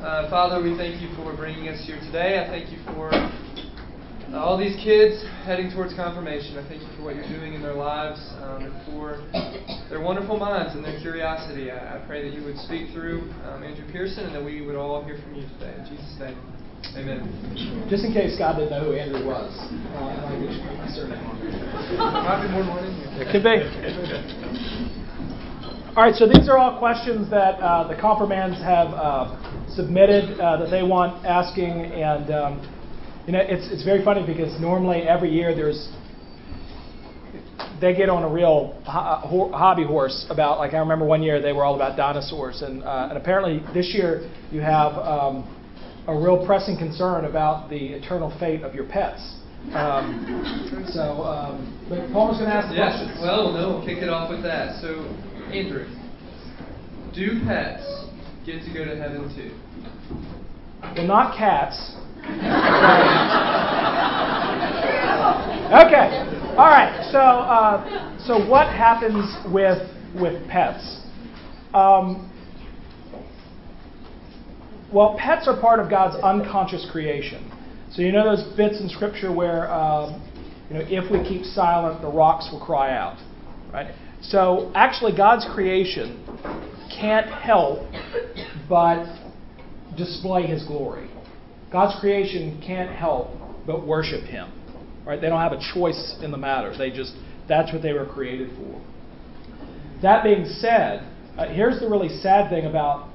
Uh, Father, we thank you for bringing us here today. I thank you for uh, all these kids heading towards confirmation. I thank you for what you're doing in their lives um, and for their wonderful minds and their curiosity. I, I pray that you would speak through um, Andrew Pearson and that we would all hear from you today. In Jesus' name, amen. Just in case God didn't know who Andrew was, uh, I want to get my surname on there. Might be more than one in here. It could be. All right, so these are all questions that uh, the confirmands have uh, submitted uh, that they want asking, and um, you know it's it's very funny because normally every year there's they get on a real ho- hobby horse about like I remember one year they were all about dinosaurs, and uh, and apparently this year you have um, a real pressing concern about the eternal fate of your pets. Um, so, um, but Paul's going to ask the Yes. questions. Well, no, we'll kick it off with that. So, Andrew, do pets get to go to heaven too? Well, not cats. okay. All right. So, uh, so what happens with with pets? Um, well, pets are part of God's unconscious creation. So you know those bits in Scripture where, um, you know, if we keep silent, the rocks will cry out, right? So actually, God's creation can't help but display His glory. God's creation can't help but worship Him, right? They don't have a choice in the matter. They just that's what they were created for. That being said, uh, here's the really sad thing about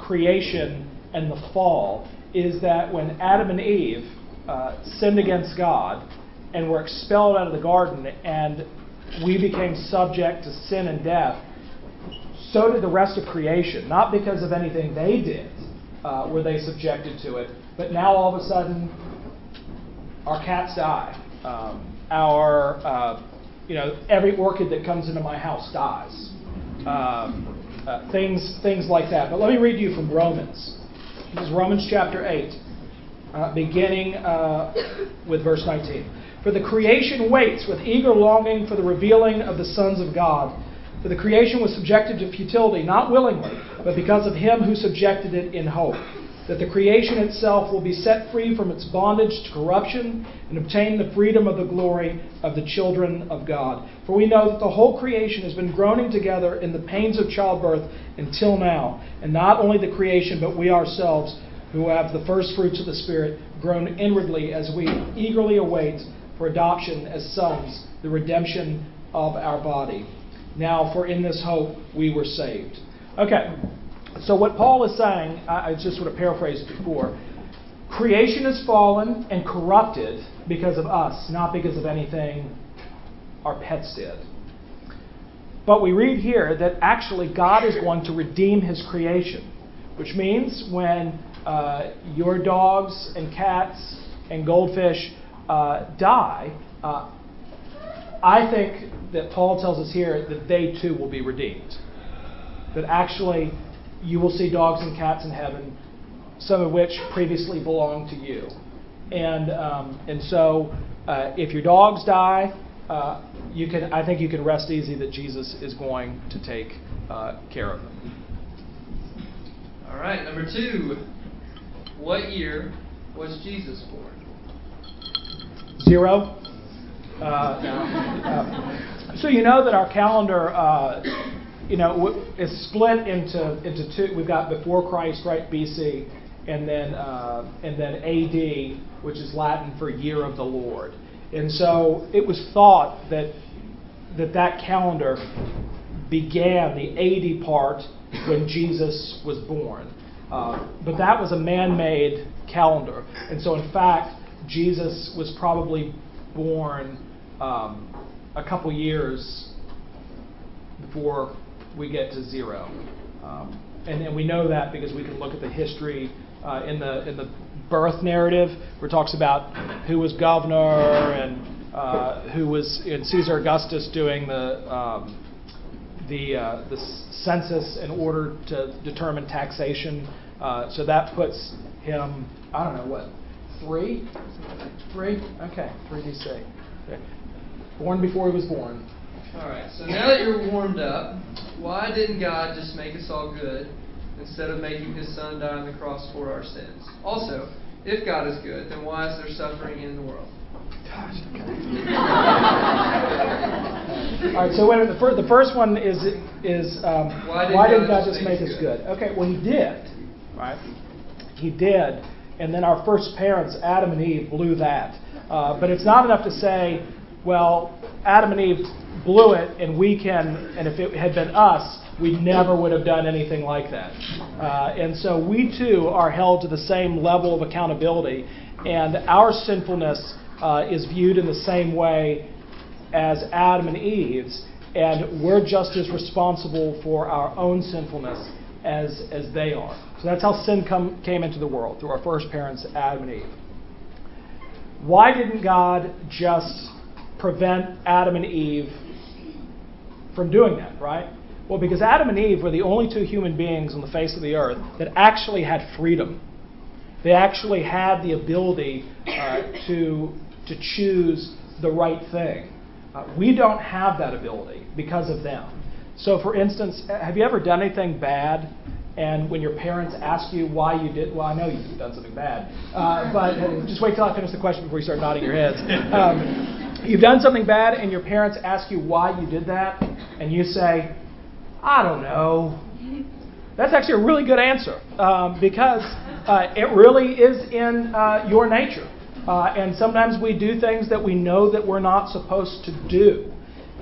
creation and the fall is that when Adam and Eve uh, sinned against God and were expelled out of the garden and we became subject to sin and death, so did the rest of creation. Not because of anything they did uh, were they subjected to it, but now all of a sudden our cats die. Um, our, uh, you know, every orchid that comes into my house dies. Um, uh, things, things like that. But let me read you from Romans. This is Romans chapter 8, uh, beginning uh, with verse 19. For the creation waits with eager longing for the revealing of the sons of God. For the creation was subjected to futility, not willingly, but because of him who subjected it in hope. That the creation itself will be set free from its bondage to corruption and obtain the freedom of the glory of the children of God. For we know that the whole creation has been groaning together in the pains of childbirth until now. And not only the creation, but we ourselves, who have the first fruits of the Spirit, groan inwardly as we eagerly await for adoption as sons, the redemption of our body. Now, for in this hope we were saved. Okay, so what Paul is saying, I just sort of paraphrased before. Creation has fallen and corrupted because of us, not because of anything our pets did. But we read here that actually God is going to redeem his creation, which means when uh, your dogs and cats and goldfish uh, die, uh, I think that Paul tells us here that they too will be redeemed. That actually you will see dogs and cats in heaven, some of which previously belonged to you. And, um, and so uh, if your dogs die, uh, you can, I think you can rest easy that Jesus is going to take uh, care of them. All right, number two. What year was Jesus born? Zero. Uh. So you know that our calendar, uh, you know, is split into into two. We've got before Christ, right, BC, and then uh, and then AD, which is Latin for Year of the Lord. And so it was thought that that that calendar began the AD part when Jesus was born. Uh, but that was a man made calendar. And so, in fact, Jesus was probably born um, a couple years before we get to zero. Um, and, and we know that because we can look at the history uh, in the in the birth narrative, where it talks about who was governor and uh, who was in Caesar Augustus doing the um, the uh, the census in order to determine taxation. Uh, so that puts him, I don't know what, three, three, okay, three. Okay. Born before he was born. All right. So now that you're warmed up, why didn't God just make us all good instead of making his son die on the cross for our sins. Also, if God is good, then why is there suffering in the world? Gosh, okay. All right, so wait a minute. The, fir- the first one is is um, Why did why did God God just just make make us us good? good? Okay, well He did, right? He did, and then our first parents, Adam and Eve, blew that. Uh, but it's not enough to say, well, Adam and Eve blew it, and we can, and if it had been us, we never would have done anything like that. Uh, and so we too are held to the same level of accountability, and our sinfulness uh, is viewed in the same way as Adam and Eve's, and we're just as responsible for our own sinfulness as, as they are. So that's how sin come, came into the world, through our first parents, Adam and Eve. Why didn't God just prevent Adam and Eve from doing that, right? Well, because Adam and Eve were the only two human beings on the face of the earth that actually had freedom. They actually had the ability uh, to, to choose the right thing. Uh, we don't have that ability because of them. So, for instance, have you ever done anything bad? And when your parents ask you why you did, well, I know you've done something bad, uh, but uh, just wait till I finish the question before you start nodding your heads. Um, you've done something bad, and your parents ask you why you did that, and you say, I don't know. That's actually a really good answer um, because uh, it really is in uh, your nature. Uh, and sometimes we do things that we know that we're not supposed to do,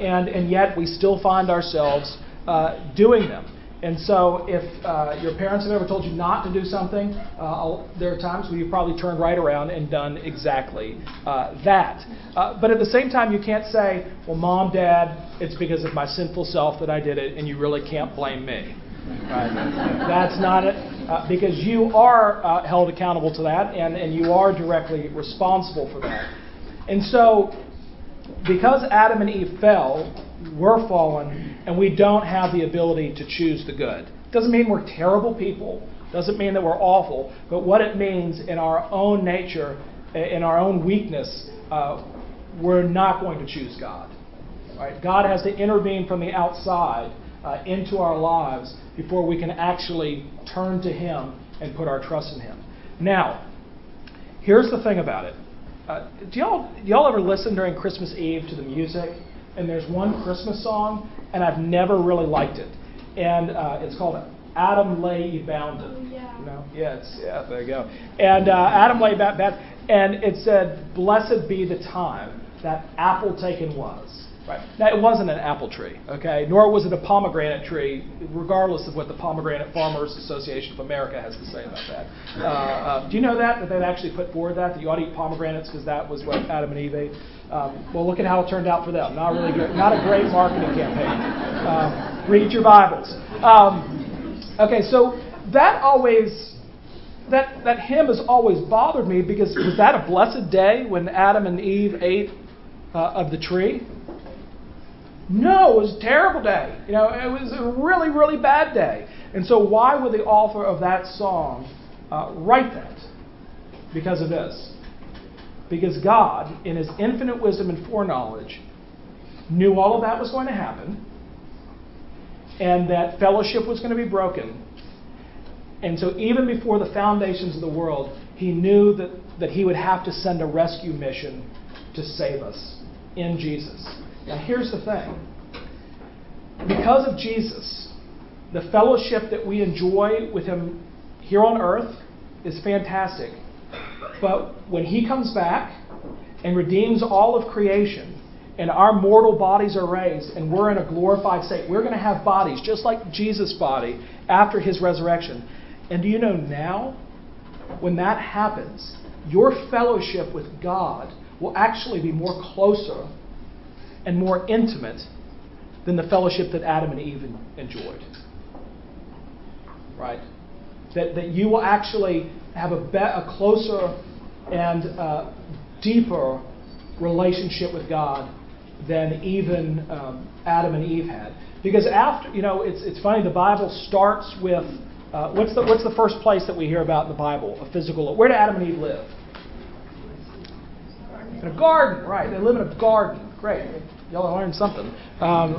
and, and yet we still find ourselves uh, doing them. And so, if uh, your parents have ever told you not to do something, uh, there are times when you've probably turned right around and done exactly uh, that. Uh, but at the same time, you can't say, well, mom, dad, it's because of my sinful self that I did it, and you really can't blame me. Right? That's not it, uh, because you are uh, held accountable to that, and, and you are directly responsible for that. And so, because Adam and Eve fell, we're fallen, and we don't have the ability to choose the good. Doesn't mean we're terrible people, doesn't mean that we're awful, but what it means in our own nature, in our own weakness, uh, we're not going to choose God. Right? God has to intervene from the outside uh, into our lives before we can actually turn to Him and put our trust in Him. Now, here's the thing about it. Uh, do y'all do y'all ever listen during Christmas Eve to the music? And there's one Christmas song, and I've never really liked it, and uh, it's called "Adam Lay Ybounden." Oh, yeah. You know? Yeah, it's, yeah, there you go. And uh, Adam lay back, and it said, "Blessed be the time that apple taken was." Right. Now it wasn't an apple tree, okay, nor was it a pomegranate tree, regardless of what the Pomegranate Farmers Association of America has to say about that. Uh, uh, do you know that that they've actually put forward that that you ought to eat pomegranates because that was what Adam and Eve ate? Um, well, look at how it turned out for them. Not really good. Not a great marketing campaign. Um, read your Bibles. Um, okay, so that always that that hymn has always bothered me because was that a blessed day when Adam and Eve ate uh, of the tree? No, it was a terrible day. You know, it was a really, really bad day. And so, why would the author of that song uh, write that? Because of this. Because God, in His infinite wisdom and foreknowledge, knew all of that was going to happen, and that fellowship was going to be broken. And so, even before the foundations of the world, He knew that, that He would have to send a rescue mission to save us in Jesus. Now, here's the thing because of Jesus, the fellowship that we enjoy with Him here on earth is fantastic. But when He comes back and redeems all of creation, and our mortal bodies are raised, and we're in a glorified state, we're going to have bodies just like Jesus' body after His resurrection. And do you know now, when that happens, your fellowship with God will actually be more closer and more intimate than the fellowship that Adam and Eve enjoyed. Right? That, that you will actually have a, be- a closer and uh, deeper relationship with God than even um, Adam and Eve had. Because after, you know, it's, it's funny, the Bible starts with uh, what's, the, what's the first place that we hear about in the Bible? A physical. Where did Adam and Eve live? In a garden, right? They live in a garden. Great. Y'all learned something. Um,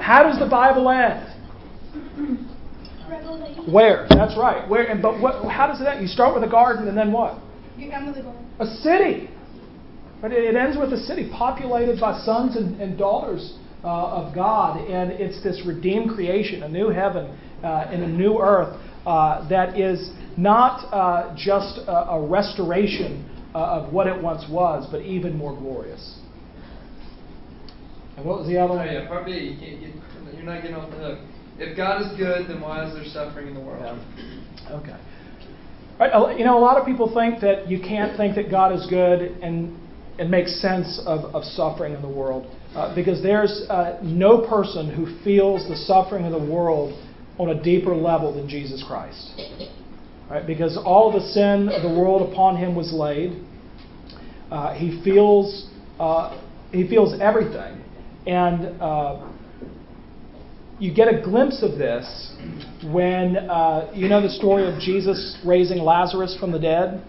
how does the Bible end? Revelation. Where? That's right. Where? And but what? How does it end? You start with a garden and then what? You end with a garden. A city. But it, it ends with a city populated by sons and, and daughters uh, of God, and it's this redeemed creation, a new heaven uh, and a new earth uh, that is not uh, just a, a restoration uh, of what it once was, but even more glorious. And what was the other Oh, one? yeah, part B. You can't get, you're not getting off the hook. If God is good, then why is there suffering in the world? Yeah. Okay. Right, you know, a lot of people think that you can't think that God is good and and make sense of, of suffering in the world uh, because there's uh, no person who feels the suffering of the world on a deeper level than Jesus Christ. Right? Because all the sin of the world upon him was laid. Uh, he feels uh, he feels everything, and uh, you get a glimpse of this when uh, you know the story of Jesus raising Lazarus from the dead.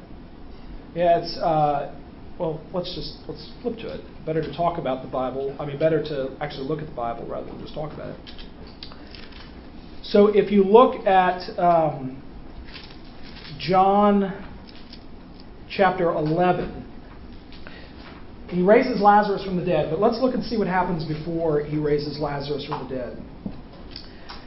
Yeah, it's uh, well. Let's just let's flip to it. Better to talk about the Bible. I mean, better to actually look at the Bible rather than just talk about it. So, if you look at um, John chapter 11, he raises Lazarus from the dead, but let's look and see what happens before he raises Lazarus from the dead.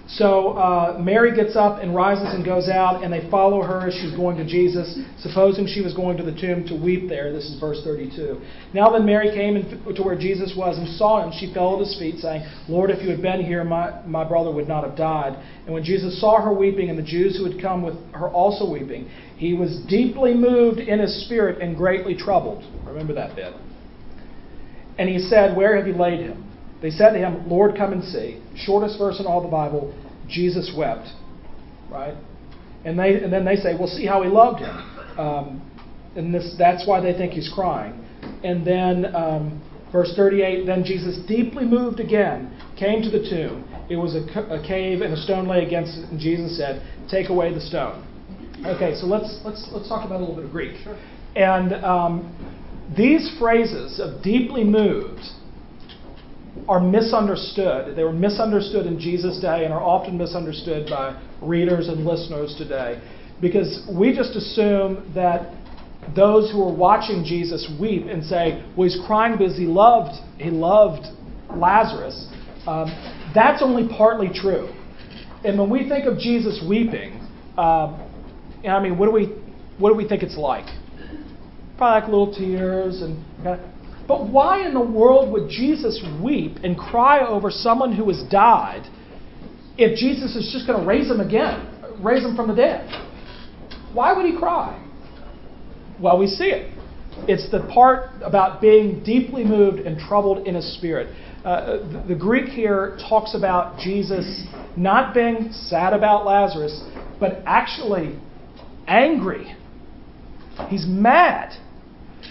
So uh, Mary gets up and rises and goes out, and they follow her as she's going to Jesus, supposing she was going to the tomb to weep there. This is verse 32. Now then, Mary came to where Jesus was and saw him. She fell at his feet, saying, Lord, if you had been here, my, my brother would not have died. And when Jesus saw her weeping, and the Jews who had come with her also weeping, he was deeply moved in his spirit and greatly troubled. Remember that bit. And he said, Where have you laid him? They said to him, Lord, come and see. Shortest verse in all the Bible, Jesus wept. Right? And, they, and then they say, Well, see how he loved him. Um, and this, that's why they think he's crying. And then, um, verse 38 Then Jesus, deeply moved again, came to the tomb. It was a, a cave, and a stone lay against it. And Jesus said, Take away the stone. Okay, so let's, let's, let's talk about a little bit of Greek. Sure. And um, these phrases of deeply moved are misunderstood. They were misunderstood in Jesus' day and are often misunderstood by readers and listeners today because we just assume that those who are watching Jesus weep and say, "Well, he's crying because he loved he loved Lazarus." Um, that's only partly true. And when we think of Jesus weeping, um, I mean, what do we what do we think it's like? Probably like little tears and. But why in the world would Jesus weep and cry over someone who has died if Jesus is just going to raise him again, raise him from the dead? Why would he cry? Well, we see it. It's the part about being deeply moved and troubled in his spirit. Uh, the, the Greek here talks about Jesus not being sad about Lazarus, but actually angry. He's mad.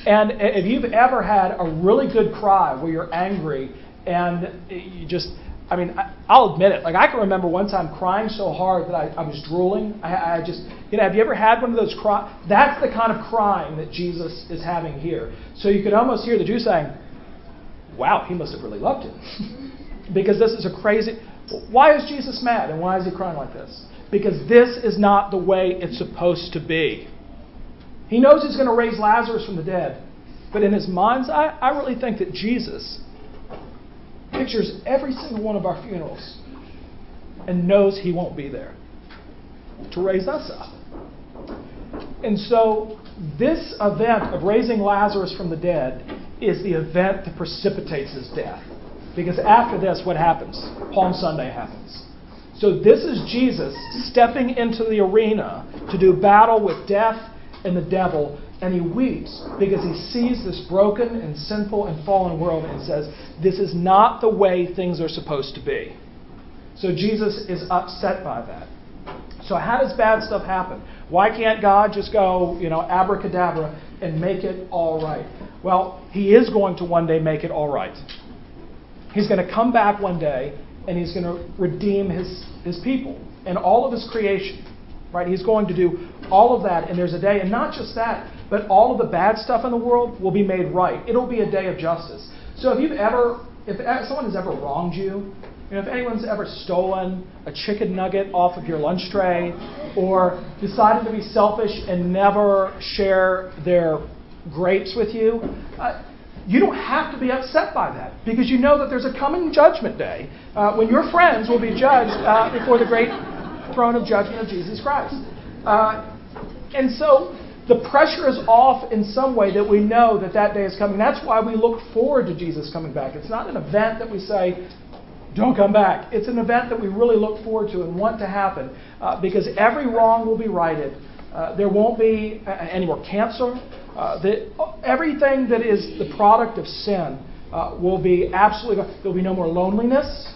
And if you've ever had a really good cry where you're angry and you just, I mean, I'll admit it. Like, I can remember one time crying so hard that I, I was drooling. I, I just, you know, have you ever had one of those cry? That's the kind of crying that Jesus is having here. So you could almost hear the Jew saying, wow, he must have really loved him. because this is a crazy. Why is Jesus mad and why is he crying like this? Because this is not the way it's supposed to be. He knows he's going to raise Lazarus from the dead. But in his mind's eye, I really think that Jesus pictures every single one of our funerals and knows he won't be there to raise us up. And so, this event of raising Lazarus from the dead is the event that precipitates his death. Because after this, what happens? Palm Sunday happens. So, this is Jesus stepping into the arena to do battle with death and the devil, and he weeps because he sees this broken and sinful and fallen world and says, This is not the way things are supposed to be. So Jesus is upset by that. So, how does bad stuff happen? Why can't God just go, you know, abracadabra and make it all right? Well, He is going to one day make it all right. He's going to come back one day and He's going to redeem His, his people and all of His creation. Right? He's going to do all of that, and there's a day, and not just that, but all of the bad stuff in the world will be made right. It'll be a day of justice. So if you've ever, if someone has ever wronged you, You know, if anyone's ever stolen a chicken nugget off of your lunch tray or decided to be selfish and never share their grapes with you, uh, you don't have to be upset by that because you know that there's a coming judgment day uh, when your friends will be judged uh, before the great throne of judgment of Jesus Christ. Uh, and so the pressure is off in some way that we know that that day is coming. That's why we look forward to Jesus coming back. It's not an event that we say, don't come back. It's an event that we really look forward to and want to happen uh, because every wrong will be righted. Uh, there won't be uh, any more cancer. Uh, the, everything that is the product of sin uh, will be absolutely. There'll be no more loneliness,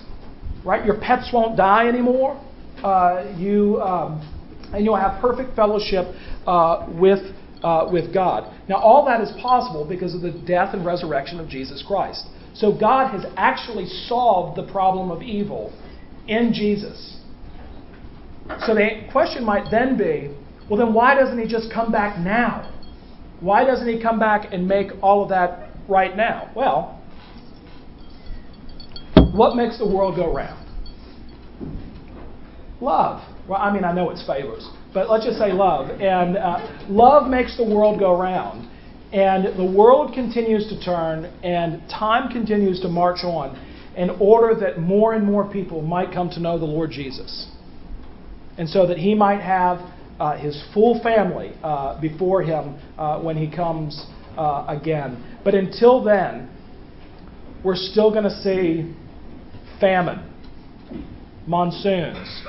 right? Your pets won't die anymore. Uh, you um, and you'll have perfect fellowship uh, with uh, with God. Now, all that is possible because of the death and resurrection of Jesus Christ. So God has actually solved the problem of evil in Jesus. So the question might then be well, then why doesn't he just come back now? Why doesn't he come back and make all of that right now? Well, what makes the world go round? Love. Well, I mean, I know it's favors, but let's just say love. And uh, love makes the world go round. And the world continues to turn, and time continues to march on in order that more and more people might come to know the Lord Jesus. And so that he might have uh, his full family uh, before him uh, when he comes uh, again. But until then, we're still going to see famine, monsoons,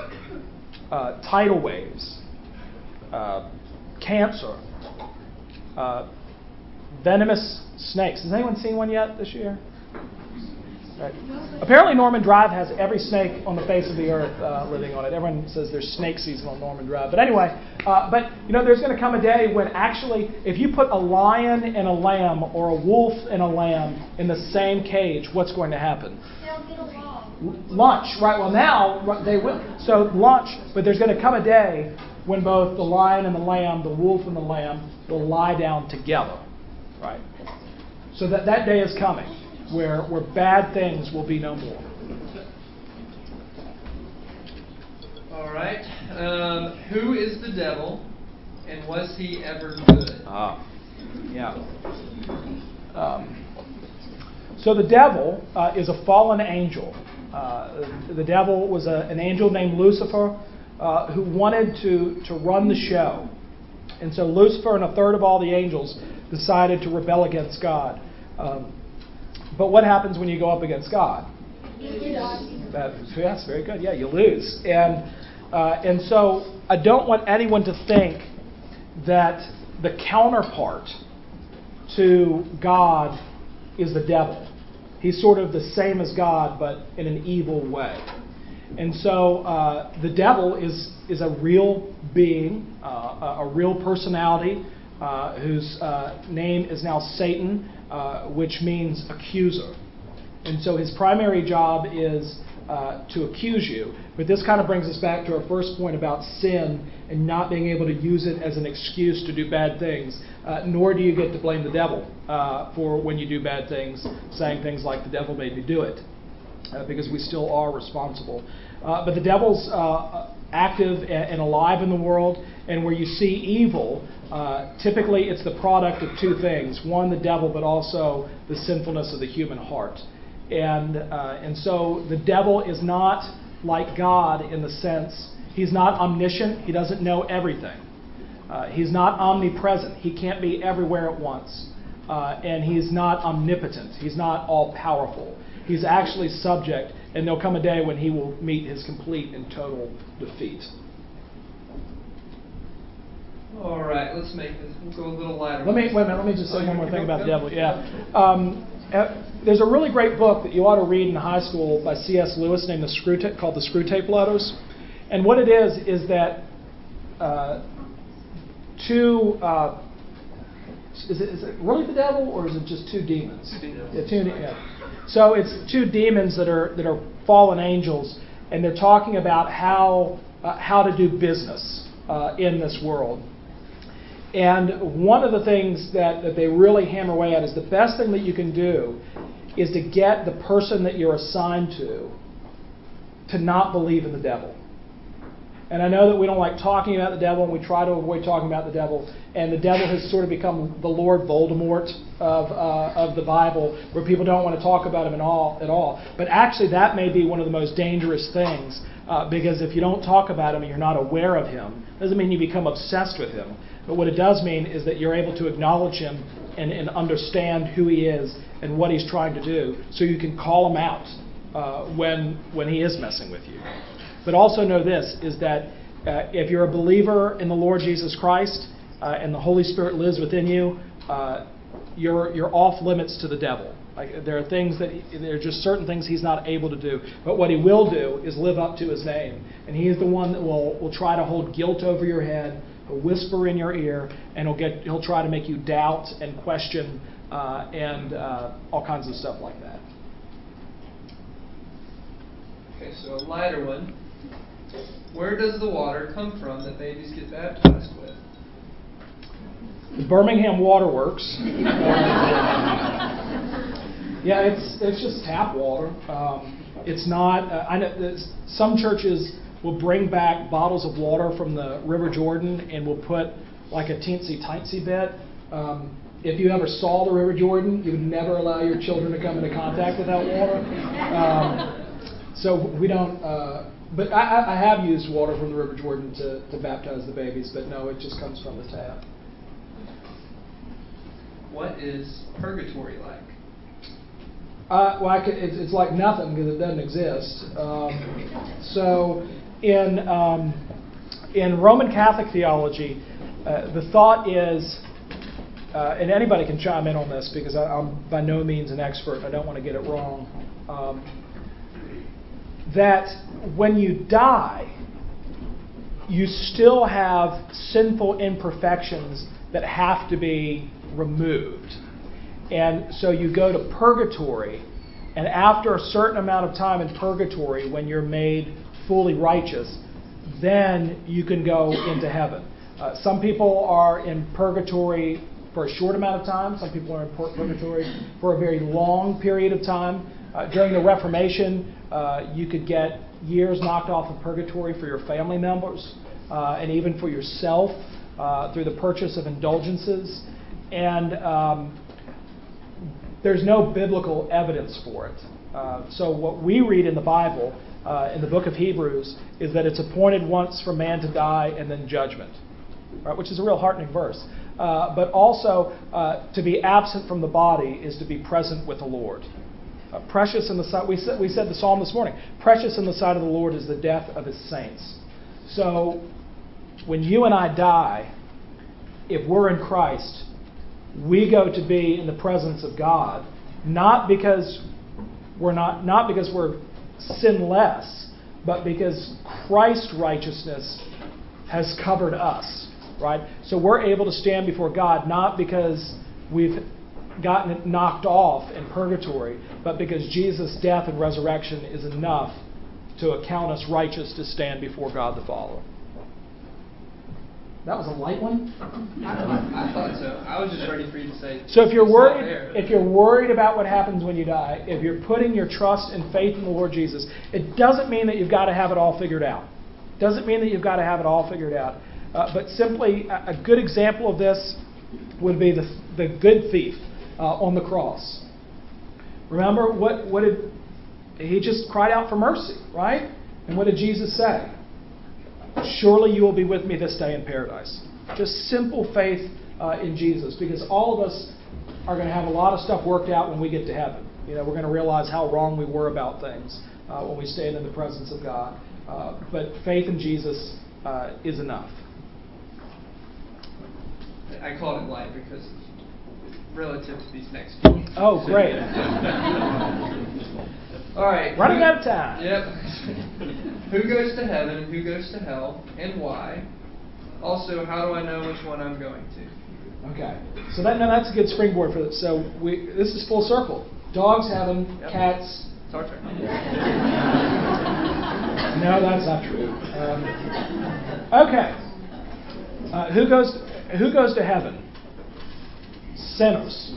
uh, tidal waves, uh, cancer venomous snakes. Has anyone seen one yet this year? Right. Apparently, Norman Drive has every snake on the face of the earth uh, living on it. Everyone says there's snake season on Norman Drive. But anyway, uh, but you know, there's going to come a day when actually, if you put a lion and a lamb or a wolf and a lamb in the same cage, what's going to happen? They'll get along. Lunch, right? Well, now they will. So lunch, but there's going to come a day when both the lion and the lamb, the wolf and the lamb, will lie down together. Right? So that, that day is coming where, where bad things will be no more. All right. Um, who is the devil, and was he ever good? Ah, yeah. Um, so the devil uh, is a fallen angel. Uh, the devil was a, an angel named Lucifer uh, who wanted to, to run the show. And so Lucifer and a third of all the angels decided to rebel against God. Um, but what happens when you go up against God? That, yes, very good. Yeah, you lose. And, uh, and so I don't want anyone to think that the counterpart to God is the devil. He's sort of the same as God, but in an evil way. And so uh, the devil is, is a real being, uh, a real personality uh, whose uh, name is now Satan, uh, which means accuser. And so his primary job is uh, to accuse you. But this kind of brings us back to our first point about sin and not being able to use it as an excuse to do bad things. Uh, nor do you get to blame the devil uh, for when you do bad things, saying things like, the devil made me do it. because we still are responsible. but the devil's active and alive in the world, and where you see evil, uh, typically it's the product of two things one, the devil, but also the sinfulness of the human heart. And, uh, and so the devil is not like God in the sense he's not omniscient, he doesn't know everything. Uh, he's not omnipresent, he can't be everywhere at once. Uh, and he's not omnipotent, he's not all powerful. He's actually subject and there'll come a day when he will meet his complete and total defeat. All right, let's make this. We'll go a little lighter. Let me wait a minute. Let me just say oh, one more thing about the devil. Yeah, um, there's a really great book that you ought to read in high school by C.S. Lewis named the Screwtape called the Screwtape Letters, and what it is is that uh, two. Uh, is it, is it really the devil or is it just two demons? Two demons. Yeah, two, yeah. So it's two demons that are that are fallen angels, and they're talking about how uh, how to do business uh, in this world. And one of the things that, that they really hammer away at is the best thing that you can do is to get the person that you're assigned to to not believe in the devil. And I know that we don't like talking about the devil, and we try to avoid talking about the devil. And the devil has sort of become the Lord Voldemort of, uh, of the Bible, where people don't want to talk about him at all, at all. But actually, that may be one of the most dangerous things, uh, because if you don't talk about him and you're not aware of him, doesn't mean you become obsessed with him. But what it does mean is that you're able to acknowledge him and, and understand who he is and what he's trying to do, so you can call him out uh, when when he is messing with you. But also know this is that uh, if you're a believer in the Lord Jesus Christ uh, and the Holy Spirit lives within you, uh, you're, you're off limits to the devil. Like, there are things that he, there are just certain things he's not able to do. But what he will do is live up to his name, and he is the one that will, will try to hold guilt over your head. He'll whisper in your ear, and he'll get he'll try to make you doubt and question uh, and uh, all kinds of stuff like that. Okay, so a lighter one. Where does the water come from that babies get baptized with? The Birmingham Waterworks. yeah, it's it's just tap water. Um, it's not. Uh, I know some churches will bring back bottles of water from the River Jordan and will put like a teensy tiny bit. Um, if you ever saw the River Jordan, you would never allow your children to come into contact with that water. Um, so we don't. Uh, but I, I have used water from the River Jordan to, to baptize the babies, but no, it just comes from the tap. What is purgatory like? Uh, well, could, it's, it's, like nothing because it doesn't exist. Um, so, in um, in Roman Catholic theology, uh, the thought is, uh, and anybody can chime in on this because I, am by no means an expert. I don't want to get it wrong. Um, that when you die, you still have sinful imperfections that have to be removed. And so you go to purgatory, and after a certain amount of time in purgatory, when you're made fully righteous, then you can go into heaven. Uh, some people are in purgatory for a short amount of time, some people are in purgatory for a very long period of time. Uh, during the Reformation, uh, you could get years knocked off of purgatory for your family members uh, and even for yourself uh, through the purchase of indulgences. And um, there's no biblical evidence for it. Uh, so, what we read in the Bible, uh, in the book of Hebrews, is that it's appointed once for man to die and then judgment, right, which is a real heartening verse. Uh, but also, to be absent from the body is to be present with the Lord. Uh, precious in the sight, we said, we said the psalm this morning, precious in the sight of the Lord is the death of his saints. So when you and I die, if we're in Christ, we go to be in the presence of God, not because we're not, not because we're sinless, but because Christ's righteousness has covered us, right? So we're able to stand before God not because we've gotten it knocked off in purgatory, but because Jesus' death and resurrection is enough to account us righteous to stand before God the Father. That was a light one. I, I thought so. I was just ready for you to say. So if you're worried, if you're worried about what happens when you die, if you're putting your trust and faith in the Lord Jesus, it doesn't mean that you've got to have it all figured out. Doesn't mean that you've got to have it all figured out. Uh, but simply, a, a good example of this would be the, the good thief uh, on the cross. Remember what, what did he just cried out for mercy, right? And what did Jesus say? Surely you will be with me this day in paradise. Just simple faith uh, in Jesus, because all of us are going to have a lot of stuff worked out when we get to heaven. You know, we're going to realize how wrong we were about things uh, when we stand in the presence of God. Uh, but faith in Jesus uh, is enough. I call it light because relative to these next. Oh, great. All right. Running who, out of time. Yep. who goes to heaven who goes to hell and why? Also, how do I know which one I'm going to? Okay. So that now that's a good springboard for this. So we this is full circle. Dogs heaven, yep. cats. It's our turn. no, that's not true. Um, okay. Uh, who goes who goes to heaven? sinners.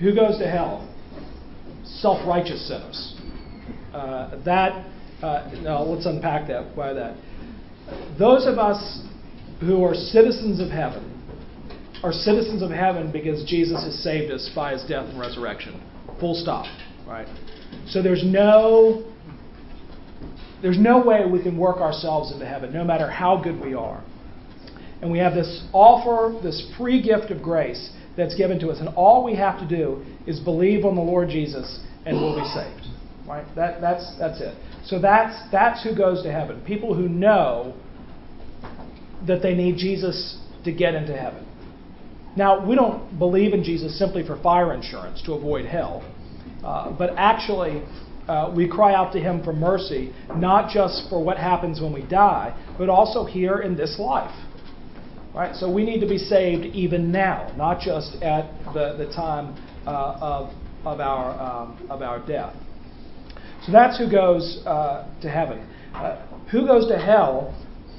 Who goes to hell? Self righteous sinners. Uh, that Uh, no, let's unpack that why that. Those of us who are citizens of heaven are citizens of heaven because Jesus has saved us by his death and resurrection. Full stop. Right? So there's no there's no way we can work ourselves into heaven, no matter how good we are. And we have this offer, this free gift of grace that's given to us. And all we have to do is believe on the Lord Jesus and we'll be saved. Right? That, that's, that's it. So that's, that's who goes to heaven. People who know that they need Jesus to get into heaven. Now, we don't believe in Jesus simply for fire insurance to avoid hell, uh, but actually, uh, we cry out to Him for mercy, not just for what happens when we die, but also here in this life. Right? So we need to be saved even now, not just at the, the time uh, of, of, our, um, of our death. So that's who goes uh, to heaven. Uh, who goes to hell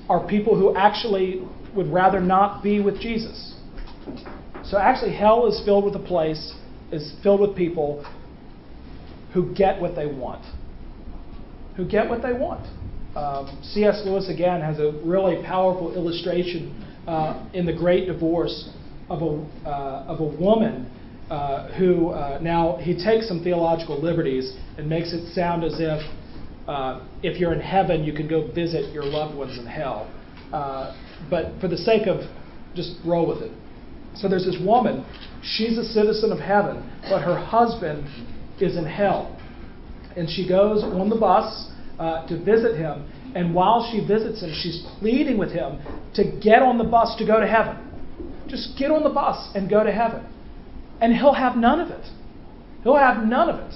are people who actually would rather not be with Jesus. So actually, hell is filled with a place, is filled with people who get what they want. Who get what they want. Um, C.S. Lewis, again, has a really powerful illustration uh, in The Great Divorce of a, uh, of a woman uh, who, uh, now, he takes some theological liberties and makes it sound as if uh, if you're in heaven, you can go visit your loved ones in hell. Uh, but for the sake of just roll with it. So there's this woman, she's a citizen of heaven, but her husband is in hell. And she goes on the bus uh, to visit him, and while she visits him, she's pleading with him to get on the bus to go to heaven. Just get on the bus and go to heaven. And he'll have none of it. He'll have none of it.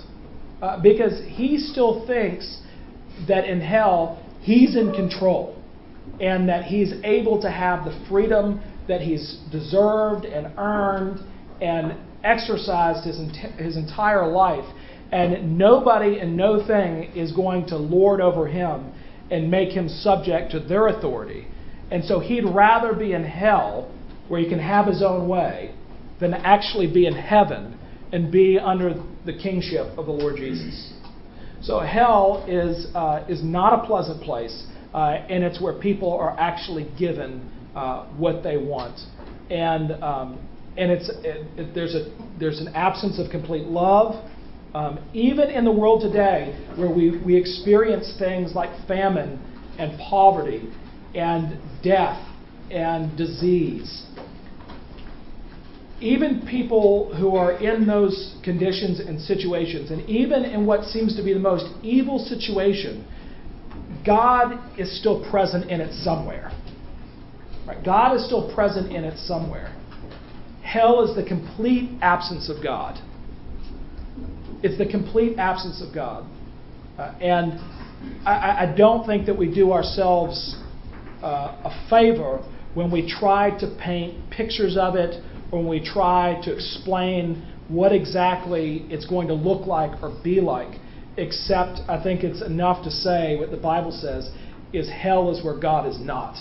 Uh, because he still thinks that in hell, he's in control and that he's able to have the freedom that he's deserved and earned and exercised his, his entire life. And nobody and no thing is going to lord over him and make him subject to their authority. And so he'd rather be in hell, where he can have his own way, than actually be in heaven and be under the kingship of the Lord Jesus. So hell is, uh, is not a pleasant place, uh, and it's where people are actually given uh, what they want. And, um, and it's, it, it, there's, a, there's an absence of complete love. Um, even in the world today, where we, we experience things like famine and poverty and death and disease, even people who are in those conditions and situations, and even in what seems to be the most evil situation, God is still present in it somewhere. Right? God is still present in it somewhere. Hell is the complete absence of God. It's the complete absence of God. Uh, and I, I, don't think that we do ourselves uh, a favor when we try to paint pictures of it when we try to explain what exactly it's going to look like or be like, except I think it's enough to say what the Bible says is hell is where God is not.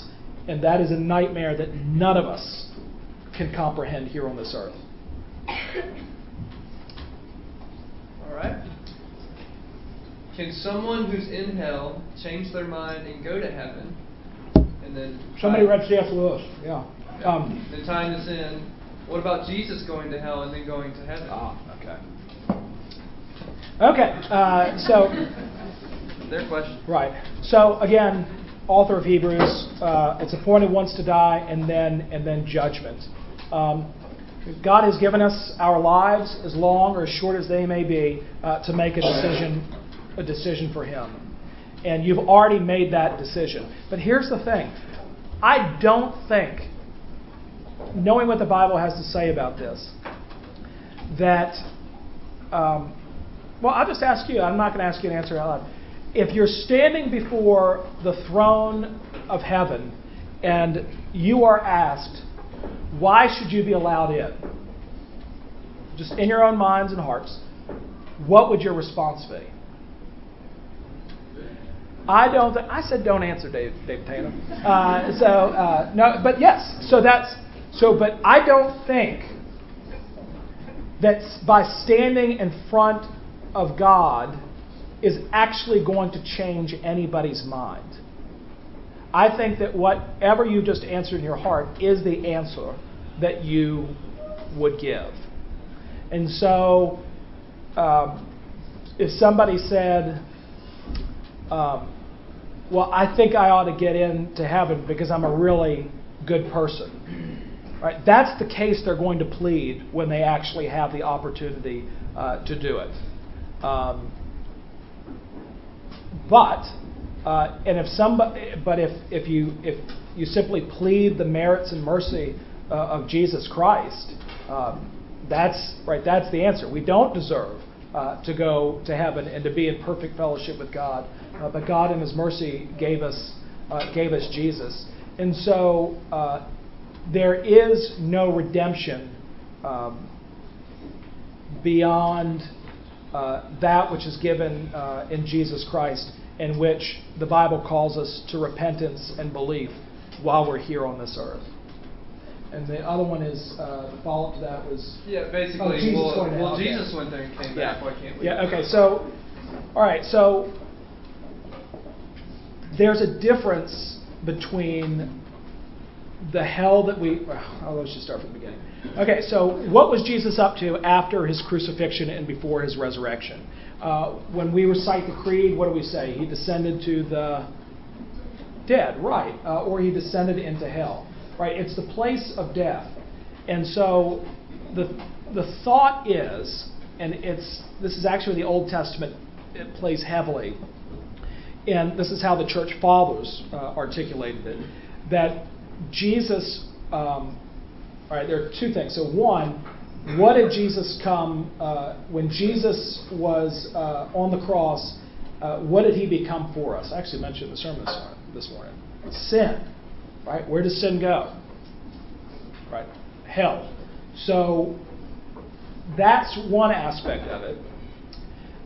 And that is a nightmare that none of us can comprehend here on this earth. All right. Can someone who's in hell change their mind and go to heaven? And then somebody read C.S. Lewis. Yeah. Um, then tying this in, what about Jesus going to hell and then going to heaven? Ah, okay. Okay, uh, so. Their question. Right. So again, author of Hebrews, uh, it's appointed once to die and then and then judgment. Um, God has given us our lives, as long or as short as they may be, uh, to make a decision, a decision for Him. And you've already made that decision. But here's the thing: I don't think knowing what the Bible has to say about this, that, um, well, I'll just ask you, I'm not going to ask you to answer out loud. If you're standing before the throne of heaven and you are asked, why should you be allowed in? Just in your own minds and hearts, what would your response be? I don't. Th- I said don't answer, Dave, Dave Tatum. Uh, so uh, no, but yes. So that's so, but I don't think that by standing in front of God is actually going to change anybody's mind. I think that whatever you just answered in your heart is the answer that you would give. And so, um, if somebody said, um, Well, I think I ought to get into heaven because I'm a really good person. Right? That's the case they're going to plead when they actually have the opportunity uh, to do it. Um, but uh, and if somebody, but if, if you if you simply plead the merits and mercy uh, of Jesus Christ, um, that's right. That's the answer. We don't deserve uh, to go to heaven and to be in perfect fellowship with God, uh, but God in His mercy gave us uh, gave us Jesus, and so uh, there is no redemption um, beyond that which is given in Jesus Christ in which the Bible calls us to repentance and belief while we're here on this earth. And the other one is uh, the follow up to that was yeah, basically. Oh, Jesus well, well okay. Jesus went there and came yeah. back. Why can't we? Yeah. Okay. So, all right. So there's a difference between the hell that we. Well, let's just start from the beginning. Okay. So what was Jesus up to after his crucifixion and before his resurrection? Uh, when we recite the creed, what do we say? He descended to the dead, right? Uh, or he descended into hell, right? It's the place of death. And so the, the thought is, and it's, this is actually the Old Testament, it plays heavily, and this is how the church fathers uh, articulated it, that Jesus, um, all right, there are two things. So, one, what did Jesus come, uh, when Jesus was uh, on the cross, uh, what did he become for us? I actually mentioned the sermon this morning. Sin, right? Where does sin go? Right? Hell. So that's one aspect of it.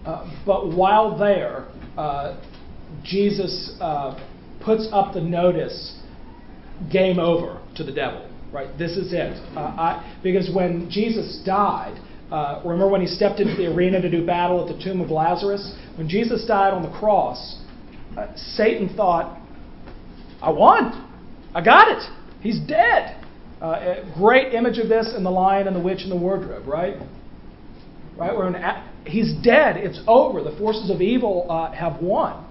Uh, but while there, uh, Jesus uh, puts up the notice game over to the devil. Right? This is it. Uh, I, because when Jesus died, uh, remember when he stepped into the arena to do battle at the tomb of Lazarus? When Jesus died on the cross, uh, Satan thought, I won. I got it. He's dead. Uh, great image of this in The Lion and the Witch and the Wardrobe, right? Right? Where an, he's dead. It's over. The forces of evil uh, have won.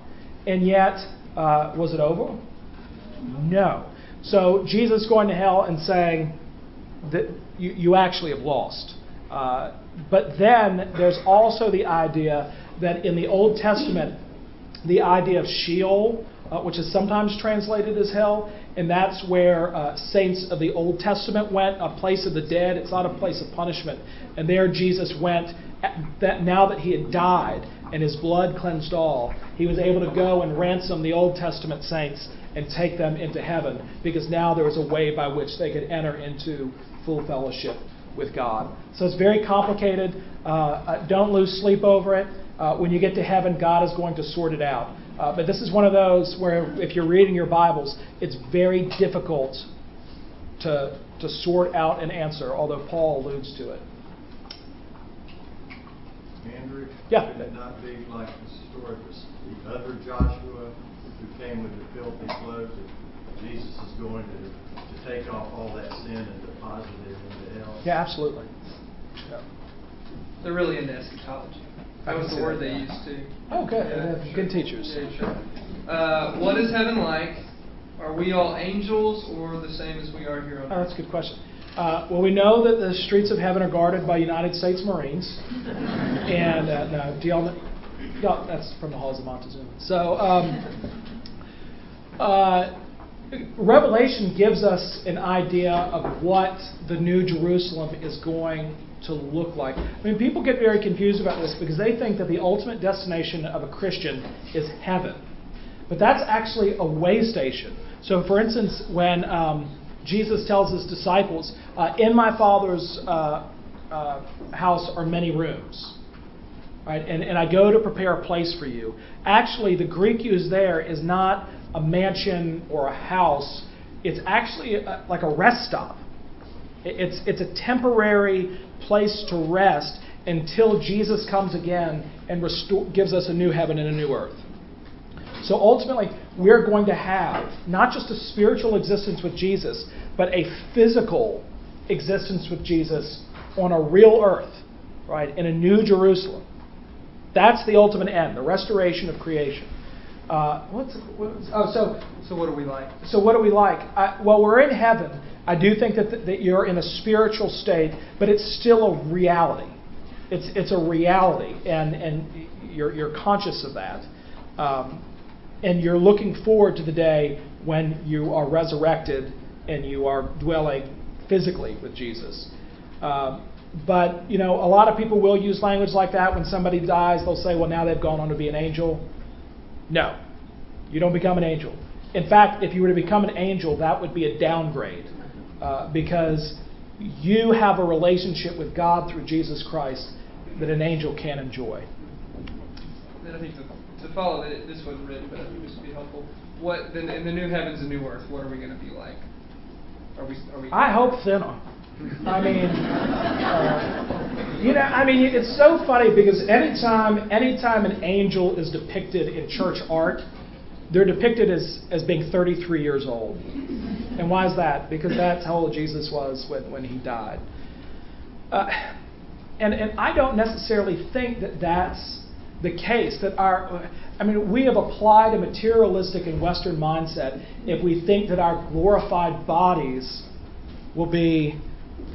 And yet, uh, was it over? No. So Jesus going to hell and saying that you, you actually have lost. Uh, but then there's also the idea that in the Old Testament, the idea of Sheol, uh, which is sometimes translated as hell, and that's where uh, saints of the Old Testament went, a place of the dead. It's not a place of punishment. And there Jesus went, that now that he had died and his blood cleansed all, he was able to go and ransom the Old Testament saints and take them into heaven because now there was a way by which they could enter into full fellowship with God. So it's very complicated. Uh, uh, don't lose sleep over it. Uh, when you get to heaven, God is going to sort it out. Uh, but this is one of those where, if you're reading your Bibles, it's very difficult to, to sort out an answer, although Paul alludes to it. Andrew? Yeah. Could it not be like the story of the other Joshua who came with the filthy clothes, and Jesus is going to, to take off all that sin and deposit it into hell. Yeah, absolutely. Yeah. They're really into eschatology. That was the word they used to. Oh, good. Yeah, sure. Good teachers. Yeah, sure. Uh, what is heaven like? Are we all angels or the same as we are here on earth? Oh, that's a good question. Uh, well, we know that the streets of heaven are guarded by United States Marines. and uh, no, do y'all know? No, that's from the halls of Montezuma. So, um, uh, Revelation gives us an idea of what the New Jerusalem is going to look like. I mean, people get very confused about this because they think that the ultimate destination of a Christian is heaven. But that's actually a way station. So, for instance, when um, Jesus tells his disciples, uh, In my Father's uh, uh, house are many rooms. Right? And, and I go to prepare a place for you. Actually, the Greek used there is not a mansion or a house. It's actually a, like a rest stop. It's, it's a temporary place to rest. until Jesus comes again and restore, gives us a new heaven and a new earth. So ultimately, we're going to have not just a spiritual existence with Jesus, but a physical existence with Jesus on a real earth, right, in a new Jerusalem. That's the ultimate end, the restoration of creation. Uh, what's, what's, oh, so So what are we like? so what do we like? I, well, we're in heaven. I do think that, that you're in a spiritual state, but it's still a reality. It's, it's a reality, and, and you're, you're conscious of that. Um, and you're looking forward to the day when you are resurrected and you are dwelling physically with Jesus. Um, but, you know, a lot of people will use language like that when somebody dies. They'll say, well, now they've gone on to be an angel. No, you don't become an angel. In fact, if you were to become an angel, that would be a downgrade uh, because you have a relationship with God through Jesus Christ that an angel can't enjoy. And I think to, to follow that, this wasn't written, but I think this would be helpful. What then in the new heavens and new earth? What are we going to be like? Are we? Are we? I hope thinner. I mean, uh, you know, I mean, it's so funny because anytime, anytime an angel is depicted in church art, they're depicted as, as being 33 years old. And why is that? Because that's how old Jesus was when, when he died. Uh, and, and I don't necessarily think that that's the case. That our, I mean, we have applied a materialistic and Western mindset if we think that our glorified bodies will be,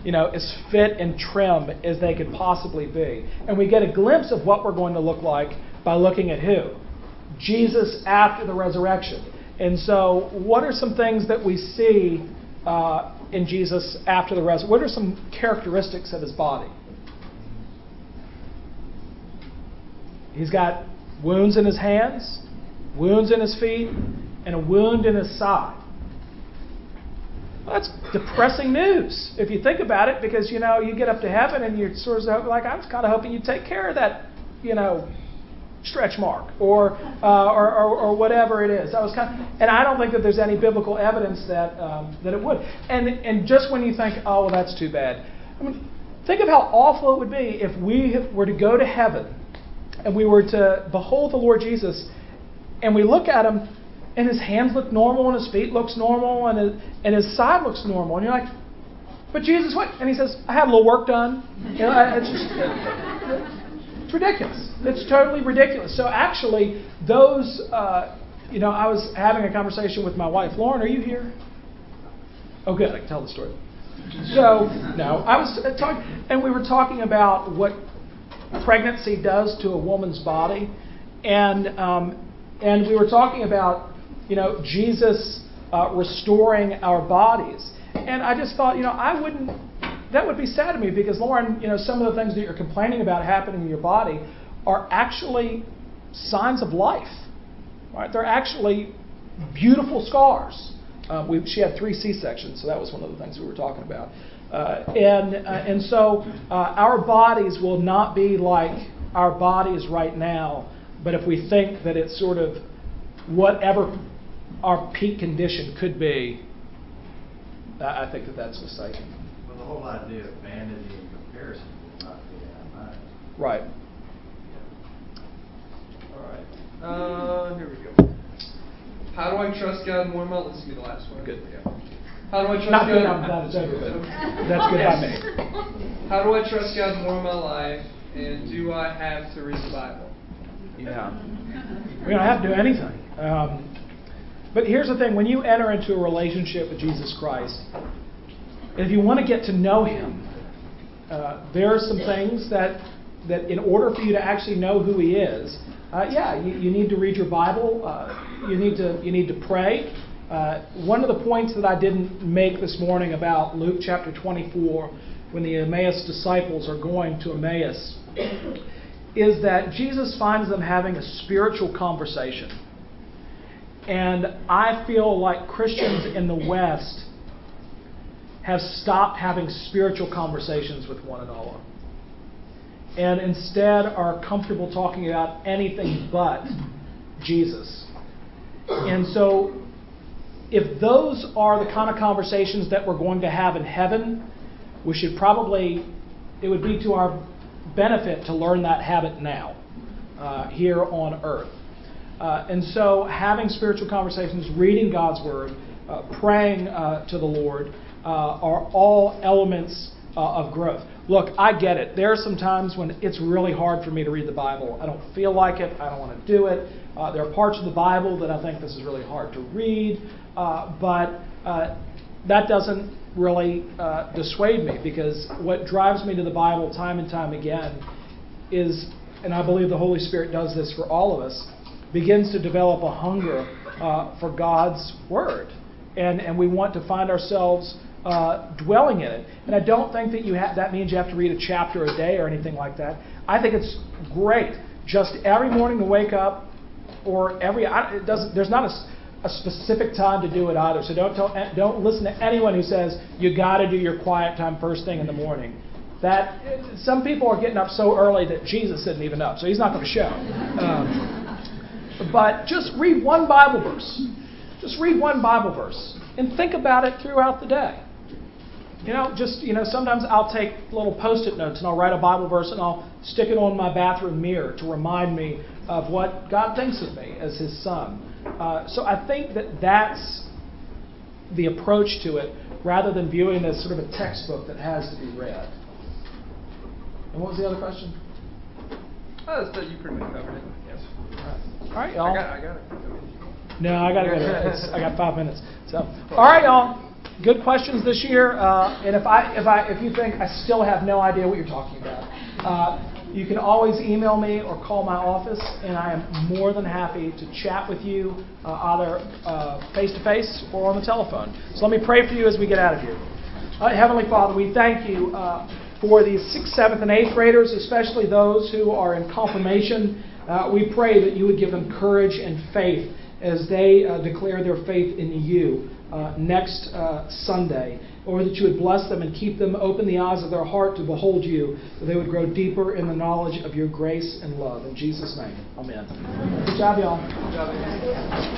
you know, as fit and trim as they could possibly be. And we get a glimpse of what we're going to look like by looking at who? Jesus after the resurrection. And so, what are some things that we see uh, in Jesus after the resurrection? What are some characteristics of his body? He's got wounds in his hands, wounds in his feet, and a wound in his side. Well, that's depressing news if you think about it, because you know you get up to heaven and you're sort of like, I was kind of hoping you'd take care of that, you know, stretch mark or, uh, or, or, or, whatever it is. I was kind of, and I don't think that there's any biblical evidence that um, that it would. And and just when you think, oh, well, that's too bad. I mean, think of how awful it would be if we were to go to heaven and we were to behold the Lord Jesus, and we look at him, and his hands look normal, and his feet looks normal, and his, and his side looks normal, and you're like, but Jesus, what? And he says, I had a little work done. You know, it's just it's ridiculous. It's totally ridiculous. So actually, those, uh, you know, I was having a conversation with my wife, Lauren. Are you here? Oh, good. I can tell the story. So no, I was uh, talking, and we were talking about what pregnancy does to a woman's body, and um, and we were talking about you know Jesus uh, restoring our bodies, and I just thought you know I wouldn't that would be sad to me because Lauren you know some of the things that you're complaining about happening in your body are actually signs of life, right? They're actually beautiful scars. Uh, we, she had three C sections, so that was one of the things we were talking about. Uh, and, uh, and so uh, our bodies will not be like our bodies right now, but if we think that it's sort of whatever our peak condition could be, I think that that's mistaken. Well, the whole idea of vanity and comparison will not be in our minds. Right. All right. Uh, here we go. How do I trust God more? My, this will be the last one. Good. Yeah. How do I trust Not God? I'm glad it's over, but that's good by me. How do I trust God more in my life? And do I have to read the Bible? Yeah. We don't have to do anything. Um, but here's the thing when you enter into a relationship with Jesus Christ, if you want to get to know Him, uh, there are some things that, that, in order for you to actually know who He is, uh, yeah, you, you, need to read your Bible. Uh, you need to you need to pray. Uh, one of the points that I didn't make this morning about Luke chapter 24, when the Emmaus disciples are going to Emmaus, is that Jesus finds them having a spiritual conversation. And I feel like Christians in the West have stopped having spiritual conversations with one another. And instead are comfortable talking about anything but Jesus. And so, if those are the kind of conversations that we're going to have in heaven, we should probably, it would be to our benefit to learn that habit now, uh, here on earth. Uh, and so, having spiritual conversations, reading God's Word, uh, praying uh, to the Lord uh, are all elements uh, of growth. Look, I get it. There are some times when it's really hard for me to read the Bible. I don't feel like it. I don't want to do it. Uh, there are parts of the Bible that I think this is really hard to read, but that doesn't really dissuade me because what drives me to the Bible time and time again is, and I believe the Holy Spirit does this for all of us, begins to develop a hunger uh, for God's Word. And, and we want to find ourselves uh, dwelling in it. And I don't think that you ha- that means you have to read a chapter a day or anything like that. I think it's great just every morning to wake up, or every I, it doesn't. There's not a, a specific time to do it either. So don't tell, don't listen to anyone who says you got to do your quiet time first thing in the morning. That some people are getting up so early that Jesus isn't even up, so he's not going to show. Um, but just read one Bible verse. Just read one Bible verse and think about it throughout the day. You know, just, you know, sometimes I'll take little post it notes and I'll write a Bible verse and I'll stick it on my bathroom mirror to remind me of what God thinks of me as His Son. Uh, so I think that that's the approach to it rather than viewing it as sort of a textbook that has to be read. And what was the other question? Oh, that you pretty much covered it. Yes. All right, y'all. I got, I got it. No, I got to go. I got five minutes. So, all right, y'all. Good questions this year. Uh, and if I, if I, if you think I still have no idea what you're talking about, uh, you can always email me or call my office, and I am more than happy to chat with you uh, either face to face or on the telephone. So let me pray for you as we get out of here. Uh, Heavenly Father, we thank you uh, for these sixth, seventh, and eighth graders, especially those who are in confirmation. Uh, we pray that you would give them courage and faith as they uh, declare their faith in you uh, next uh, Sunday. Or that you would bless them and keep them open the eyes of their heart to behold you, that they would grow deeper in the knowledge of your grace and love. In Jesus' name, amen. Good job, y'all. Good job,